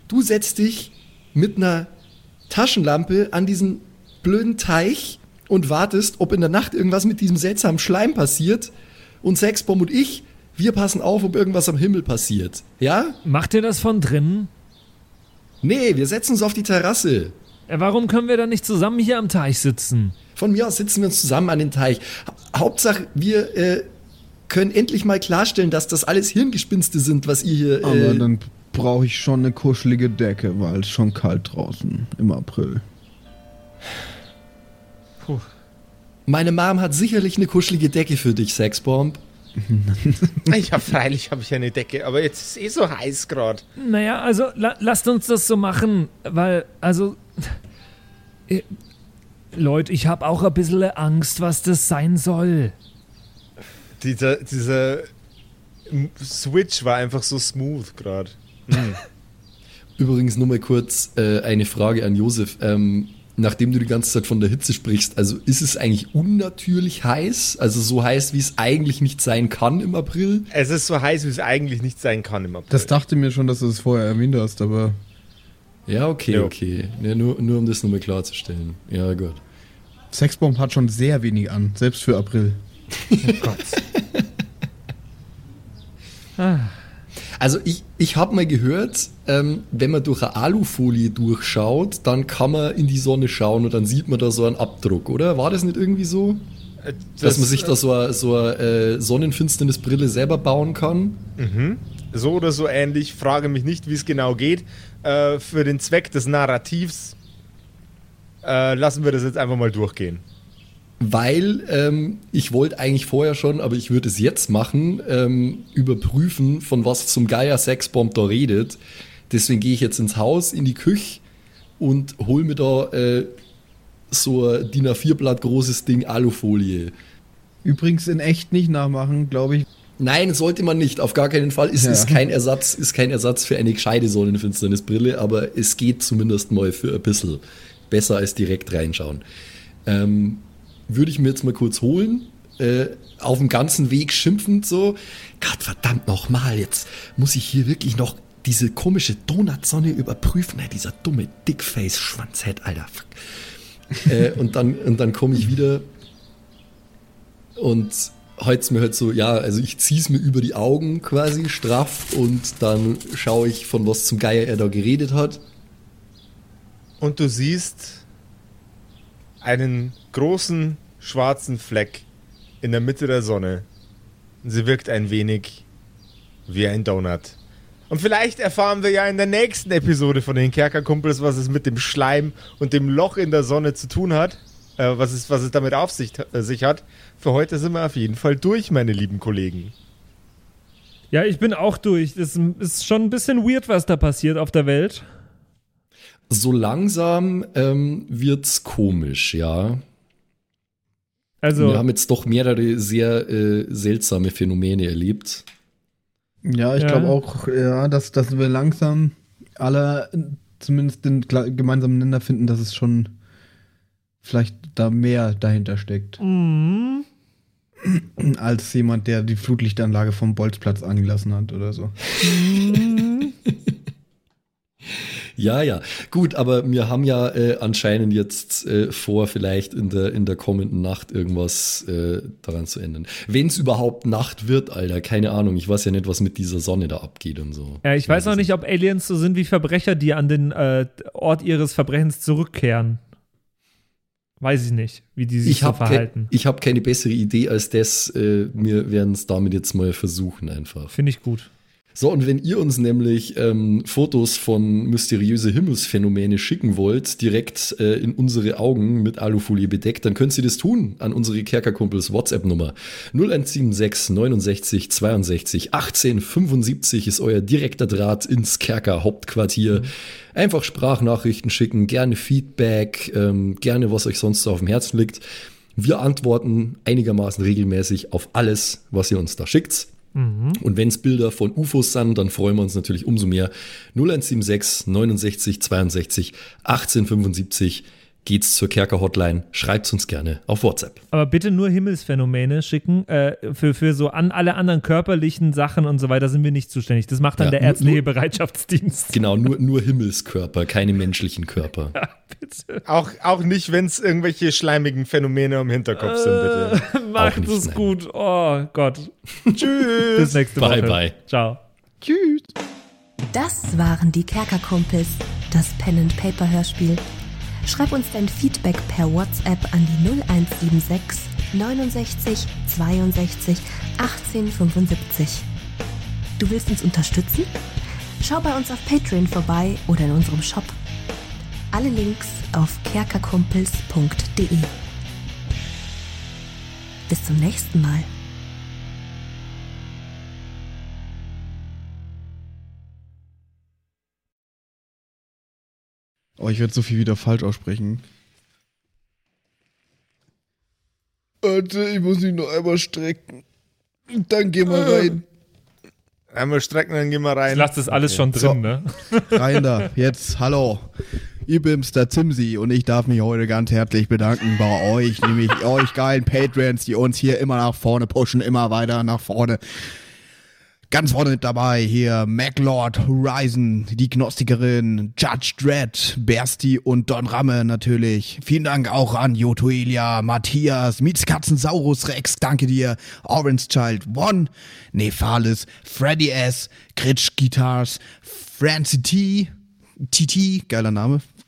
Du setzt dich mit einer Taschenlampe an diesen blöden Teich und wartest, ob in der Nacht irgendwas mit diesem seltsamen Schleim passiert. Und Sexbomb und ich, wir passen auf, ob irgendwas am Himmel passiert. Ja? macht ihr das von drinnen? Nee, wir setzen uns auf die Terrasse. Äh, Warum können wir dann nicht zusammen hier am Teich sitzen? Von mir aus sitzen wir uns zusammen an den Teich. Ha- Hauptsache, wir äh, können endlich mal klarstellen, dass das alles Hirngespinste sind, was ihr hier. Aber Äh, dann brauche ich schon eine kuschelige Decke, weil es schon kalt draußen im April. Meine Mom hat sicherlich eine kuschelige Decke für dich, Sexbomb. Ich hab freilich habe ich eine Decke, aber jetzt ist es eh so heiß gerade. Naja, also la lasst uns das so machen, weil, also, äh, Leute, ich habe auch ein bisschen Angst, was das sein soll. Dieser, dieser Switch war einfach so smooth gerade. Übrigens nur mal kurz äh, eine Frage an Josef. Ähm, nachdem du die ganze Zeit von der Hitze sprichst, also ist es eigentlich unnatürlich heiß? Also so heiß, wie es eigentlich nicht sein kann im April? Es ist so heiß, wie es eigentlich nicht sein kann im April. Das dachte mir schon, dass du es vorher erwähnt hast, aber Ja, okay, Jo. okay. Ja, nur, nur um das nochmal klarzustellen. Ja, gut. Sexbomb hat schon sehr wenig an, selbst für April. Also ich, ich habe mal gehört, ähm, wenn man durch eine Alufolie durchschaut, dann kann man in die Sonne schauen und dann sieht man da so einen Abdruck, oder? War das nicht irgendwie so? Äh, dass man sich da so eine, so eine äh, Sonnenfinsternisbrille selber bauen kann? so oder so ähnlich. Frage mich nicht, wie es genau geht. Äh, für den Zweck des Narrativs äh, lassen wir das jetzt einfach mal durchgehen. Weil ähm, ich wollte eigentlich vorher schon, aber ich würde es jetzt machen, ähm, überprüfen, von was zum Geier Sexbomb da redet. Deswegen gehe ich jetzt ins Haus, in die Küche und hol mir da äh, so ein DIN A4-Blatt großes Ding Alufolie. Übrigens in echt nicht nachmachen, glaube ich. Nein, sollte man nicht, auf gar keinen Fall. Es Ja. ist kein Ersatz, ist kein Ersatz für eine gescheite Sonnenfinsternisbrille, aber es geht zumindest mal für ein bisschen besser als direkt reinschauen. Ähm, würde ich mir jetzt mal kurz holen, äh, auf dem ganzen Weg schimpfend so, Gott verdammt nochmal, jetzt muss ich hier wirklich noch diese komische Donutsonne überprüfen, ja, dieser dumme Dickface-Schwanzhead, Alter. Äh, und dann, und dann komme ich wieder und heute mir halt so, ja, also ich zieh's mir über die Augen quasi straff und dann schaue ich, von was zum Geier er da geredet hat. Und du siehst einen großen schwarzen Fleck in der Mitte der Sonne. Sie wirkt ein wenig wie ein Donut. Und vielleicht erfahren wir ja in der nächsten Episode von den Kerkerkumpels, was es mit dem Schleim und dem Loch in der Sonne zu tun hat. Äh, was, es, was es damit auf sich, äh, sich hat. Für heute sind wir auf jeden Fall durch, meine lieben Kollegen. Ja, ich bin auch durch. Das ist schon ein bisschen weird, was da passiert auf der Welt. So langsam ähm, wird's komisch, ja. Also, Wir haben jetzt doch mehrere sehr äh, seltsame Phänomene erlebt. Ja, ich Ja. glaube auch, ja, dass, dass wir langsam alle zumindest den gemeinsamen Nenner finden, dass es schon vielleicht da mehr dahinter steckt, mhm. als jemand, der die Flutlichtanlage vom Bolzplatz angelassen hat oder so. Ja, ja. Gut, aber wir haben ja äh, anscheinend jetzt äh, vor, vielleicht in der, in der kommenden Nacht irgendwas äh, daran zu ändern. Wenn es überhaupt Nacht wird, Alter, keine Ahnung. Ich weiß ja nicht, was mit dieser Sonne da abgeht und so. ja, ich weiß es noch nicht, ob Aliens so sind wie Verbrecher, die an den äh, Ort ihres Verbrechens zurückkehren. Weiß ich nicht, wie die sich Ich so habe verhalten. ich hab keine bessere Idee als das. Äh, wir werden es damit jetzt mal versuchen einfach. Finde ich gut. So, und wenn ihr uns nämlich ähm, Fotos von mysteriöse Himmelsphänomene schicken wollt, direkt äh, in unsere Augen mit Alufolie bedeckt, dann könnt ihr das tun an unsere Kerkerkumpels WhatsApp-Nummer. 0176 69 62 18 75 ist euer direkter Draht ins Kerker Hauptquartier. Einfach Sprachnachrichten schicken, gerne Feedback, ähm, gerne was euch sonst so auf dem Herzen liegt. Wir antworten einigermaßen regelmäßig auf alles, was ihr uns da schickt. Und wenn es Bilder von UFOs sind, dann freuen wir uns natürlich umso mehr. 0176 69 62 1875 geht's zur Kerker Hotline. Schreibt's uns gerne auf WhatsApp. Aber bitte nur Himmelsphänomene schicken. Äh, für, für so an alle anderen körperlichen Sachen und so weiter sind wir nicht zuständig. Das macht dann Ja, der ärztliche Bereitschaftsdienst. Genau, nur, nur Himmelskörper, keine menschlichen Körper. bitte. Auch, auch nicht, wenn es irgendwelche schleimigen Phänomene im Hinterkopf sind, bitte. Macht nicht, es nein. gut. Oh Gott. Tschüss. Bis nächste Bye, Woche. bye. Ciao. Tschüss. Das waren die Kerkerkumpels, das Pen and Paper Hörspiel. Schreib uns dein Feedback per WhatsApp an die 0176 69 62 18 75. Du willst uns unterstützen? Schau bei uns auf Patreon vorbei oder in unserem Shop. Alle Links auf kerkerkumpels.de. Bis zum nächsten Mal. Oh, ich werde so viel wieder falsch aussprechen. Warte, ich muss mich noch einmal strecken. Dann geh mal rein. Einmal strecken, dann gehen wir Ich rein. lasse das alles schon drin, So. ne? Rein da. Jetzt, hallo. Ich bin's, der Zimsi und ich darf mich heute ganz herzlich bedanken bei euch, nämlich euch geilen Patreons, die uns hier immer nach vorne pushen, immer weiter nach vorne. Ganz vorne mit dabei hier MacLord, Horizon, die Gnostikerin, Judge Dredd, Bersti und Don Ramme natürlich. Vielen Dank auch an Jotoelia, Matthias, Mietskatzensaurus Rex, danke dir, Orange Child One, Nephalis, Freddy S, Gritsch Guitars, Francie T, TT, geiler Name,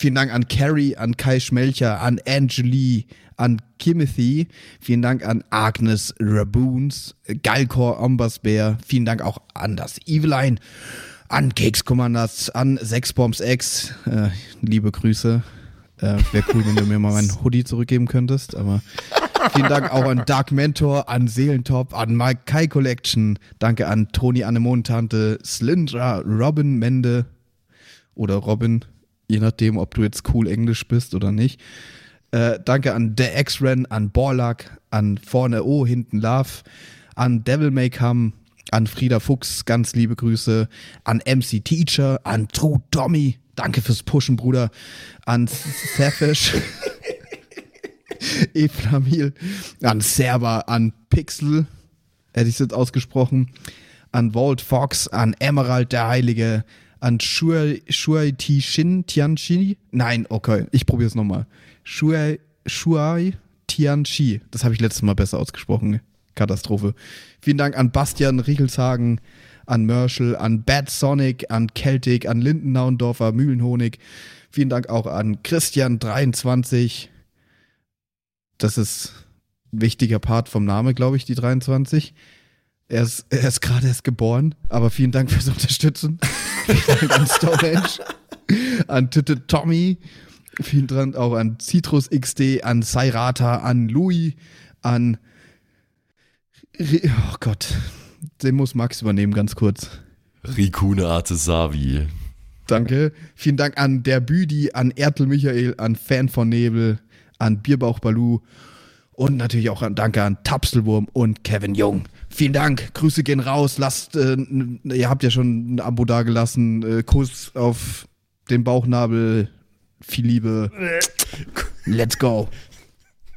Vielen Dank an Carrie, an Kai Schmelcher, an Angeli, an Kimothy. Vielen Dank an Agnes Raboons, Galkor Ombasbär. Vielen Dank auch an das Eveline, an Keks Commanders, an Sexbombs X. Äh, liebe Grüße. Äh, Wäre cool, wenn du mir mal meinen Hoodie zurückgeben könntest, aber. Vielen Dank auch an Dark Mentor, an Seelentop, an Mike Kai Collection. Danke an Toni Annemontante, Slindra, Robin Mende oder Robin, je nachdem, ob du jetzt cool Englisch bist oder nicht. Äh, danke an The X-Ren, an Borlak, an Vorne O, hinten Love, an Devil May Come, an Frieda Fuchs, ganz liebe Grüße, an MC Teacher, an True Tommy, danke fürs Pushen, Bruder, an Safish. Eflamil, an Server, an Pixel, hätte ich es jetzt ausgesprochen, an Walt Fox, an Emerald der Heilige, an Shuai, Shuai Ti Shin Tianchi. Nein, okay, ich probiere es nochmal. Shuai, Shuai Tianchi. Das habe ich letztes Mal besser ausgesprochen. Katastrophe. Vielen Dank an Bastian Riechelshagen, an Merschel, an Bad Sonic, an Celtic, an Lindennaundorfer, Mühlenhonig. Vielen Dank auch an Christian23. Das ist ein wichtiger Part vom Name, glaube ich, die 23. Er ist, er ist gerade erst geboren, aber vielen Dank fürs Unterstützen. vielen Dank an Stonehenge, an Titte Tommy, vielen Dank auch an Citrus XD, an Sairata, an Louis, an. Oh Gott, den muss Max übernehmen, ganz kurz. Rikune Artesavi. Danke. Vielen Dank an der Büdi, an Ertel Michael, an Fan von Nebel, an Bierbauch Balu und natürlich auch an Danke an Tapselwurm und Kevin Jung. Vielen Dank. Grüße gehen raus. Lasst, äh, ihr habt ja schon ein Abo dagelassen. Äh, Kuss auf den Bauchnabel. Viel Liebe. Let's go.